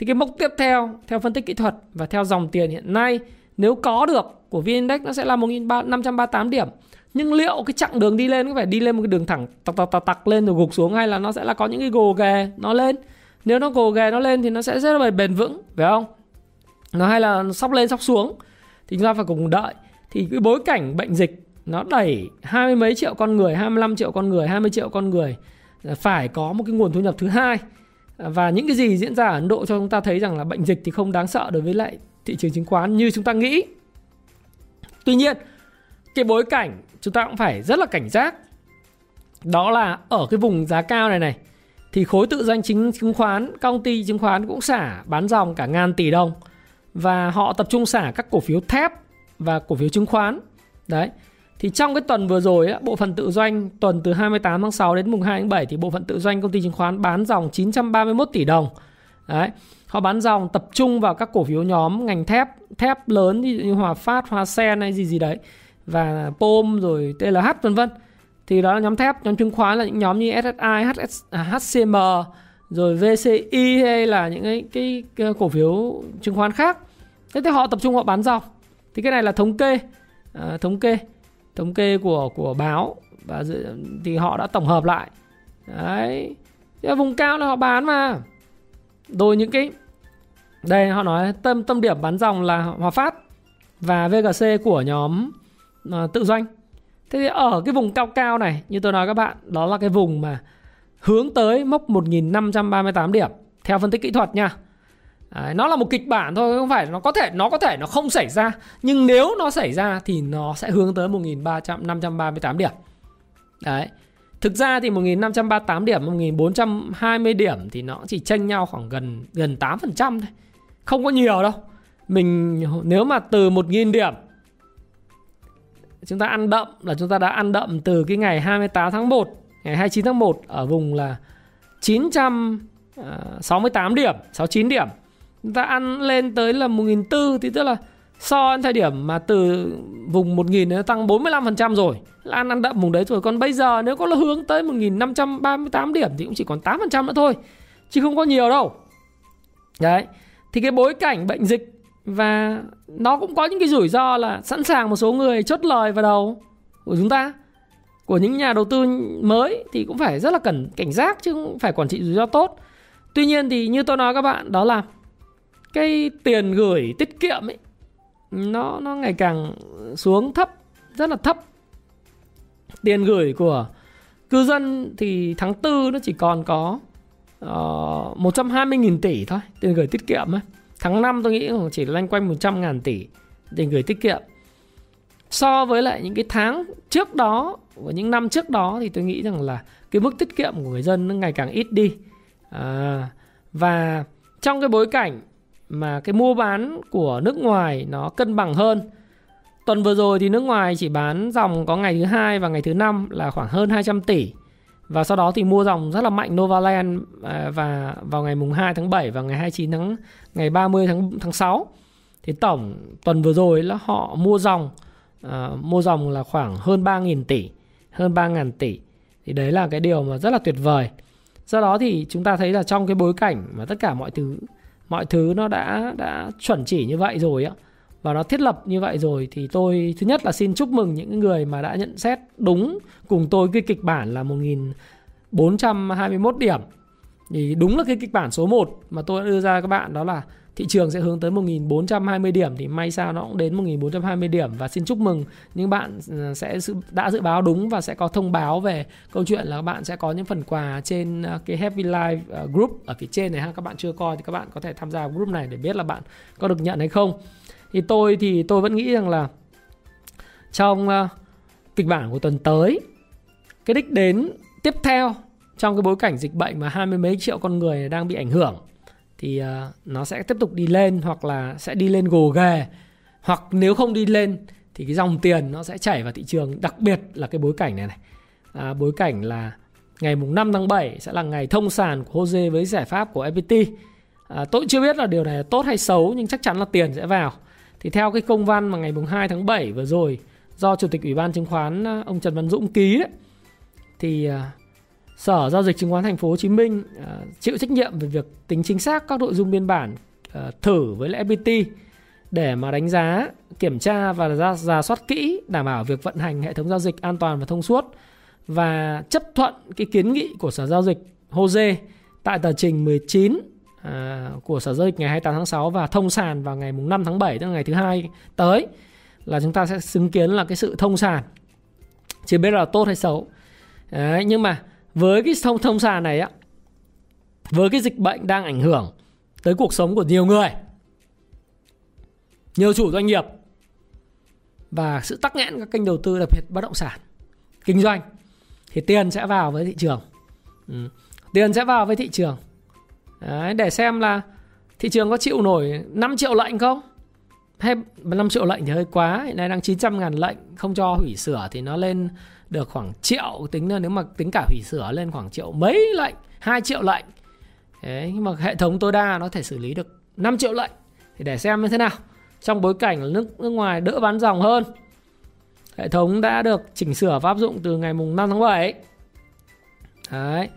thì cái mốc tiếp theo theo phân tích kỹ thuật và theo dòng tiền hiện nay, nếu có được của VN-Index nó sẽ là 1.538 điểm. Nhưng liệu cái chặng đường đi lên có phải đi lên một cái đường thẳng tặc tặc tặc tặc lên rồi gục xuống hay là nó sẽ là có những cái gồ ghề nó lên? Nếu nó gồ ghề nó lên thì nó sẽ rất là bền vững, phải không? Nó hay là sóc lên sóc xuống thì chúng ta phải cùng đợi. Thì cái bối cảnh bệnh dịch nó đẩy hai mươi mấy triệu con người 25 triệu con người 20 triệu con người phải có một cái nguồn thu nhập thứ hai và những cái gì diễn ra ở Ấn Độ cho chúng ta thấy rằng là bệnh dịch thì không đáng sợ đối với lại thị trường chứng khoán như chúng ta nghĩ. Tuy nhiên, cái bối cảnh chúng ta cũng phải rất là cảnh giác. Đó là ở cái vùng giá cao này này, thì khối tự doanh chính chứng khoán công ty chứng khoán cũng xả bán dòng cả ngàn tỷ đồng. Và họ tập trung xả các cổ phiếu thép và cổ phiếu chứng khoán. Đấy thì trong cái tuần vừa rồi bộ phận tự doanh tuần từ 28 tháng 6 đến mùng 2 tháng 7 thì bộ phận tự doanh công ty chứng khoán bán dòng 931 tỷ đồng. Đấy. Họ bán dòng tập trung vào các cổ phiếu nhóm ngành thép, thép lớn như Hòa Phát, Hoa Sen hay gì gì đấy và POM rồi TLH vân vân. Thì đó là nhóm thép, nhóm chứng khoán là những nhóm như SSI, HS, à, HCM rồi VCI hay là những cái, cái, cái cổ phiếu chứng khoán khác. Thế thì họ tập trung họ bán dòng. Thì cái này là thống kê, à, thống kê thống kê của của báo và thì họ đã tổng hợp lại. Đấy. Thế vùng cao là họ bán mà. Rồi những cái đây họ nói tâm tâm điểm bán dòng là Hòa Phát và VGC của nhóm uh, tự doanh. Thế thì ở cái vùng cao cao này như tôi nói các bạn đó là cái vùng mà hướng tới mốc 1538 điểm theo phân tích kỹ thuật nha. Đấy, nó là một kịch bản thôi không phải nó có thể nó có thể nó không xảy ra nhưng nếu nó xảy ra thì nó sẽ hướng tới 1300 538 điểm. Đấy. Thực ra thì 1538 điểm 1420 điểm thì nó chỉ chênh nhau khoảng gần gần 8% thôi. Không có nhiều đâu. Mình nếu mà từ 1000 điểm chúng ta ăn đậm là chúng ta đã ăn đậm từ cái ngày 28 tháng 1, ngày 29 tháng 1 ở vùng là 968 ờ, điểm, 69 điểm chúng ta ăn lên tới là 1.400 thì tức là so với thời điểm mà từ vùng 1.000 nó tăng 45% rồi, là ăn ăn đậm vùng đấy rồi. Còn bây giờ nếu có là hướng tới 1.538 điểm thì cũng chỉ còn 8% nữa thôi, chứ không có nhiều đâu. Đấy, thì cái bối cảnh bệnh dịch và nó cũng có những cái rủi ro là sẵn sàng một số người chốt lời vào đầu của chúng ta, của những nhà đầu tư mới thì cũng phải rất là cẩn, cảnh giác chứ không phải quản trị rủi ro tốt. Tuy nhiên thì như tôi nói các bạn, đó là cái tiền gửi tiết kiệm ấy nó nó ngày càng xuống thấp rất là thấp tiền gửi của cư dân thì tháng tư nó chỉ còn có ờ, uh, 120.000 tỷ thôi tiền gửi tiết kiệm ấy. Tháng 5 tôi nghĩ chỉ loanh quanh 100.000 tỷ tiền gửi tiết kiệm. So với lại những cái tháng trước đó và những năm trước đó thì tôi nghĩ rằng là cái mức tiết kiệm của người dân nó ngày càng ít đi. À, và trong cái bối cảnh mà cái mua bán của nước ngoài nó cân bằng hơn. Tuần vừa rồi thì nước ngoài chỉ bán dòng có ngày thứ hai và ngày thứ năm là khoảng hơn 200 tỷ. Và sau đó thì mua dòng rất là mạnh Novaland à, và vào ngày mùng 2 tháng 7 và ngày 29 tháng ngày 30 tháng tháng 6. Thì tổng tuần vừa rồi là họ mua dòng uh, mua dòng là khoảng hơn 3.000 tỷ, hơn 3.000 tỷ. Thì đấy là cái điều mà rất là tuyệt vời. Do đó thì chúng ta thấy là trong cái bối cảnh mà tất cả mọi thứ mọi thứ nó đã đã chuẩn chỉ như vậy rồi á và nó thiết lập như vậy rồi thì tôi, thứ nhất là xin chúc mừng những người mà đã nhận xét đúng cùng tôi cái kịch bản là 1421 điểm. Thì đúng là cái kịch bản số 1 mà tôi đã đưa ra các bạn, đó là thị trường sẽ hướng tới 1420 điểm thì may sao nó cũng đến 1420 điểm. Và xin chúc mừng những bạn ừ, sẽ đã dự báo đúng và sẽ có thông báo về câu chuyện là các bạn sẽ có những phần quà trên ờ, cái Happy Life ờ, group ở phía trên này ha. Các bạn chưa coi thì các bạn có thể tham gia group này để biết là bạn có được nhận hay không. Thì tôi thì tôi vẫn nghĩ rằng là trong ờ, kịch bản của tuần tới, cái đích đến tiếp theo trong cái bối cảnh dịch bệnh mà hai mươi mấy triệu con người đang bị ảnh hưởng thì ờ, nó sẽ tiếp tục đi lên hoặc là sẽ đi lên gồ ghề. Hoặc nếu không đi lên thì cái dòng tiền nó sẽ chảy vào thị trường đặc biệt là cái bối cảnh này này. À, bối cảnh là ngày mùng 5 tháng 7 sẽ là ngày thông sàn của Jose với giải pháp của FPT à, tôi chưa biết là điều này là tốt hay xấu nhưng chắc chắn là tiền sẽ vào. Thì theo cái công văn mà ngày mùng 2 tháng 7 vừa rồi do chủ tịch ủy ban chứng khoán ờ, ông Trần Văn Dũng ký đấy, thì à, Sở giao dịch chứng khoán thành phố Hồ Chí Minh uh, chịu trách nhiệm về việc tính chính xác các nội dung biên bản uh, thử với lại FPT để mà đánh giá, kiểm tra và ra giả soát kỹ đảm bảo việc vận hành hệ thống giao dịch an toàn và thông suốt và chấp thuận cái kiến nghị của Sở Giao dịch HOSE tại tờ trình 19 à, của Sở Giao dịch ngày 28 tháng 6 và thông sàn vào ngày 5 tháng 7 tức là ngày thứ hai tới là chúng ta sẽ chứng kiến là cái sự thông sàn. Chưa biết là tốt hay xấu. Đấy, nhưng mà với cái thông thông sàn này á với cái dịch bệnh đang ảnh hưởng tới cuộc sống của nhiều người nhiều chủ doanh nghiệp và sự tắc nghẽn các kênh đầu tư đặc biệt bất động sản kinh doanh thì tiền sẽ vào với thị trường ừ. tiền sẽ vào với thị trường Đấy, để xem là thị trường có chịu nổi 5 triệu lệnh không hay 5 triệu lệnh thì hơi quá hiện nay đang 900 ngàn lệnh không cho hủy sửa thì nó lên được khoảng triệu tính là nếu mà tính cả hủy sửa lên khoảng triệu mấy lệnh? 2 triệu lệnh. Đấy, nhưng mà hệ thống tối đa nó thể xử lý được 5 triệu lệnh. Thì để xem như thế nào. Trong bối cảnh nước nước ngoài đỡ bán dòng hơn hệ thống đã được chỉnh sửa và áp dụng từ ngày mùng 5 tháng 7 đấy.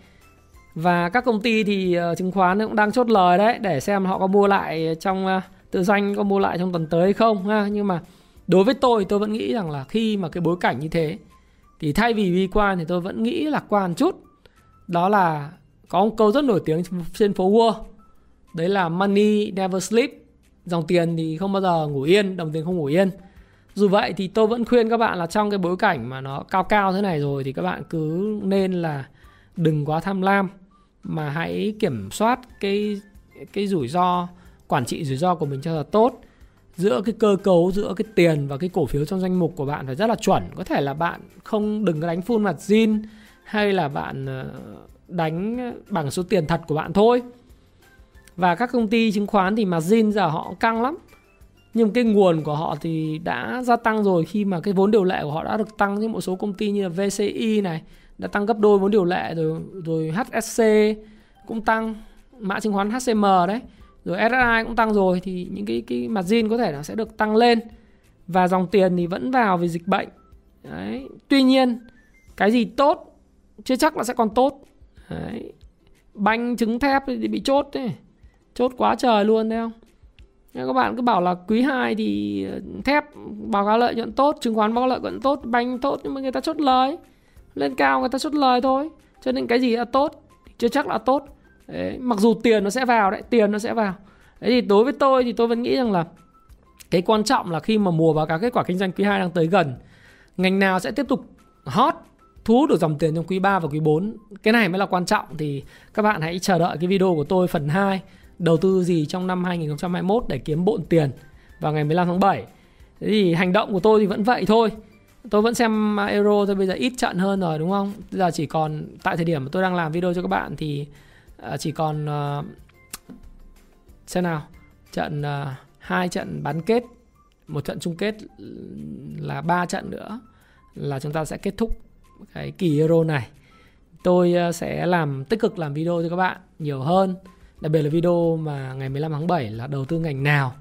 Và các công ty thì uh, chứng khoán cũng đang chốt lời đấy để xem họ có mua lại trong ờ, uh, tự doanh có mua lại trong tuần tới hay không ha. Nhưng mà đối với tôi tôi vẫn nghĩ rằng là khi mà cái bối cảnh như thế thì thay vì bi quan thì tôi vẫn nghĩ lạc quan chút. Đó là có một câu rất nổi tiếng trên phố Wall. Đấy là, money never sleep. Dòng tiền thì không bao giờ ngủ yên, đồng tiền không ngủ yên. Dù vậy thì tôi vẫn khuyên các bạn là trong cái bối cảnh mà nó cao cao thế này rồi thì các bạn cứ nên là đừng quá tham lam, mà hãy kiểm soát cái cái rủi ro, quản trị rủi ro của mình cho là tốt giữa cái cơ cấu, giữa cái tiền và cái cổ phiếu trong danh mục của bạn phải rất là chuẩn. Có thể là bạn không đừng có đánh full mặt zin, hay là bạn ờ, đánh bằng số tiền thật của bạn thôi. Và các công ty chứng khoán thì margin giờ họ căng lắm. Nhưng cái nguồn của họ thì đã gia tăng rồi, khi mà cái vốn điều lệ của họ đã được tăng như một số công ty như là VCI này, đã tăng gấp đôi vốn điều lệ, rồi rồi HSC cũng tăng, mã chứng khoán HCM đấy rồi SSI cũng tăng rồi thì những cái cái margin có thể nó sẽ được tăng lên. Và dòng tiền thì vẫn vào vì dịch bệnh. Đấy. Tuy nhiên, cái gì tốt chưa chắc là sẽ còn tốt. Đấy. Banh, trứng thép thì bị chốt đấy chốt quá trời luôn, thấy không? Nên các bạn cứ bảo là quý 2 thì ờ, thép báo cáo lợi nhuận tốt, chứng khoán báo cáo lợi nhuận tốt, banh tốt nhưng mà người ta chốt lời. Lên cao người ta chốt lời thôi. Cho nên cái gì là tốt chưa chắc là tốt đấy, mặc dù tiền nó sẽ vào đấy tiền nó sẽ vào. Đấy thì đối với tôi thì tôi vẫn nghĩ rằng là cái quan trọng là khi mà mùa báo cáo kết quả kinh doanh quý 2 đang tới gần ngành nào sẽ tiếp tục hot thu hút được dòng tiền trong quý 3 và quý 4 cái này mới là quan trọng. Thì các bạn hãy chờ đợi cái video của tôi phần 2 đầu tư gì trong năm 2021 để kiếm bộn tiền vào ngày 15 tháng 7 thế thì hành động của tôi thì vẫn vậy thôi. Tôi vẫn xem à, euro thôi bây giờ ít trận hơn rồi đúng không? Bây giờ chỉ còn tại thời điểm mà tôi đang làm video cho các bạn thì à, chỉ còn uh, xem nào trận uh, hai trận bán kết một trận chung kết là ba trận nữa là chúng ta sẽ kết thúc cái kỳ euro này. Tôi uh, sẽ làm tích cực làm video cho các bạn nhiều hơn đặc biệt là video mà ngày 15 tháng 7 là đầu tư ngành nào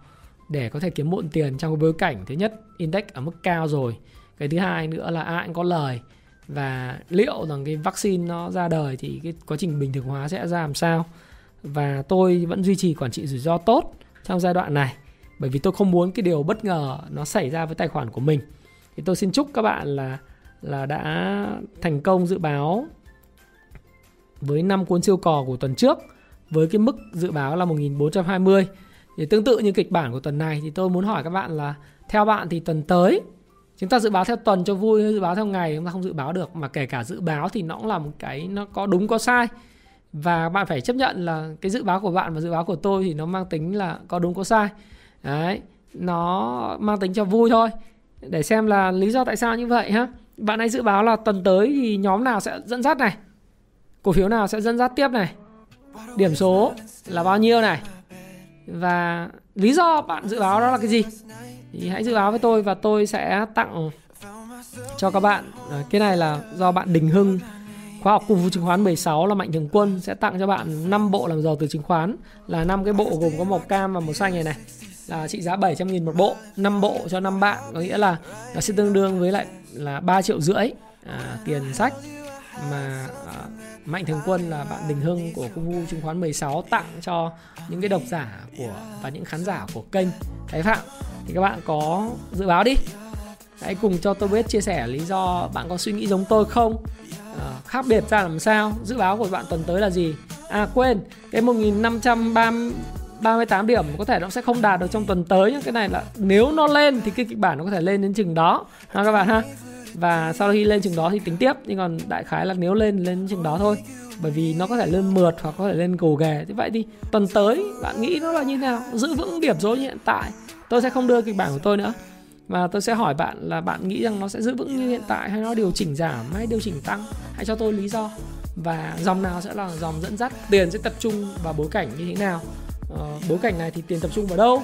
để có thể kiếm muộn tiền trong cái bối cảnh thứ nhất index ở mức cao rồi. Cái thứ hai nữa là ai cũng có lời và liệu rằng cái vaccine nó ra đời thì cái quá trình bình thường hóa sẽ ra làm sao? Và tôi vẫn duy trì quản trị rủi ro tốt trong giai đoạn này, bởi vì tôi không muốn cái điều bất ngờ nó xảy ra với tài khoản của mình. Thì tôi xin chúc các bạn là là đã thành công dự báo với năm cuốn siêu cò của tuần trước với cái mức dự báo là 1420 thì tương tự như kịch bản của tuần này thì tôi muốn hỏi các bạn là theo bạn thì tuần tới chúng ta dự báo theo tuần cho vui, dự báo theo ngày chúng ta không dự báo được, mà kể cả dự báo thì nó cũng là một cái, nó có đúng có sai. Và bạn phải chấp nhận là cái dự báo của bạn và dự báo của tôi thì nó mang tính là có đúng có sai. Đấy, nó mang tính cho vui thôi. Để xem là lý do tại sao như vậy ha. Bạn hãy dự báo là tuần tới thì nhóm nào sẽ dẫn dắt này? Cổ phiếu nào sẽ dẫn dắt tiếp này? Điểm số là bao nhiêu này? Và lý do bạn dự báo đó là cái gì? Thì hãy dự báo với tôi và tôi sẽ tặng cho các bạn. Ờ, cái này là do bạn Đình Hưng khóa học cung phu chứng khoán 16 là mạnh thường quân sẽ tặng cho bạn 5 bộ làm giàu từ chứng khoán. Là năm cái bộ gồm có màu cam và màu xanh này này. Là trị giá 700 000 một bộ. 5 bộ cho 5 bạn có nghĩa là nó sẽ tương đương với lại là 3 triệu rưỡi à, tiền sách. Mà à, Mạnh Thường Quân là bạn Đình Hưng của Cung Vu chứng khoán 16 tặng cho những cái độc giả của và những khán giả của kênh. Thái Phạm thì các bạn có dự báo đi. Hãy cùng cho tôi biết chia sẻ lý do bạn có suy nghĩ giống tôi không? À, khác biệt ra làm sao? Dự báo của bạn tuần tới là gì? À quên cái 1538 điểm có thể nó sẽ không đạt được trong tuần tới nhưng cái này là nếu nó lên thì cái kịch bản nó có thể lên đến chừng đó. Ha các bạn ha và sau khi lên chừng đó thì tính tiếp nhưng còn đại khái là nếu lên lên chừng đó thôi. Bởi vì nó có thể lên mượt hoặc có thể lên gồ ghề. Thế vậy thì tuần tới bạn nghĩ nó là như thế nào? Giữ vững điểm số như hiện tại. Tôi sẽ không đưa kịch bản của tôi nữa. Mà tôi sẽ hỏi bạn là bạn nghĩ rằng nó sẽ giữ vững như hiện tại hay nó điều chỉnh giảm hay điều chỉnh tăng? Hãy cho tôi lý do. Và dòng nào sẽ là dòng dẫn dắt? Tiền sẽ tập trung vào bối cảnh như thế nào? Ờ, bối cảnh này thì tiền tập trung vào đâu?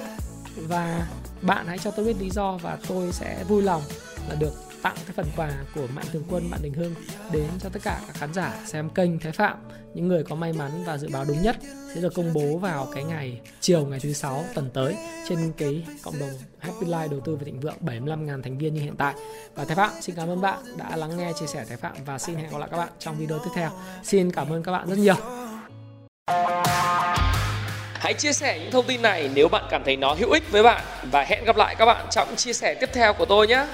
Và bạn hãy cho tôi biết lý do và tôi sẽ vui lòng là được tặng cái phần quà của Mạnh Thường Quân, Bạn Đình Hưng đến cho tất cả các khán giả xem kênh Thái Phạm. Những người có may mắn và dự báo đúng nhất sẽ được công bố vào cái ngày chiều ngày thứ sáu tuần tới trên cái cộng đồng Happy Life đầu tư và thịnh vượng 75.000 thành viên như hiện tại. Và Thái Phạm xin cảm ơn bạn đã lắng nghe chia sẻ Thái Phạm và xin hẹn gặp lại các bạn trong video tiếp theo. Xin cảm ơn các bạn rất nhiều. Hãy chia sẻ những thông tin này nếu bạn cảm thấy nó hữu ích với bạn và hẹn gặp lại các bạn trong chia sẻ tiếp theo của tôi nhé.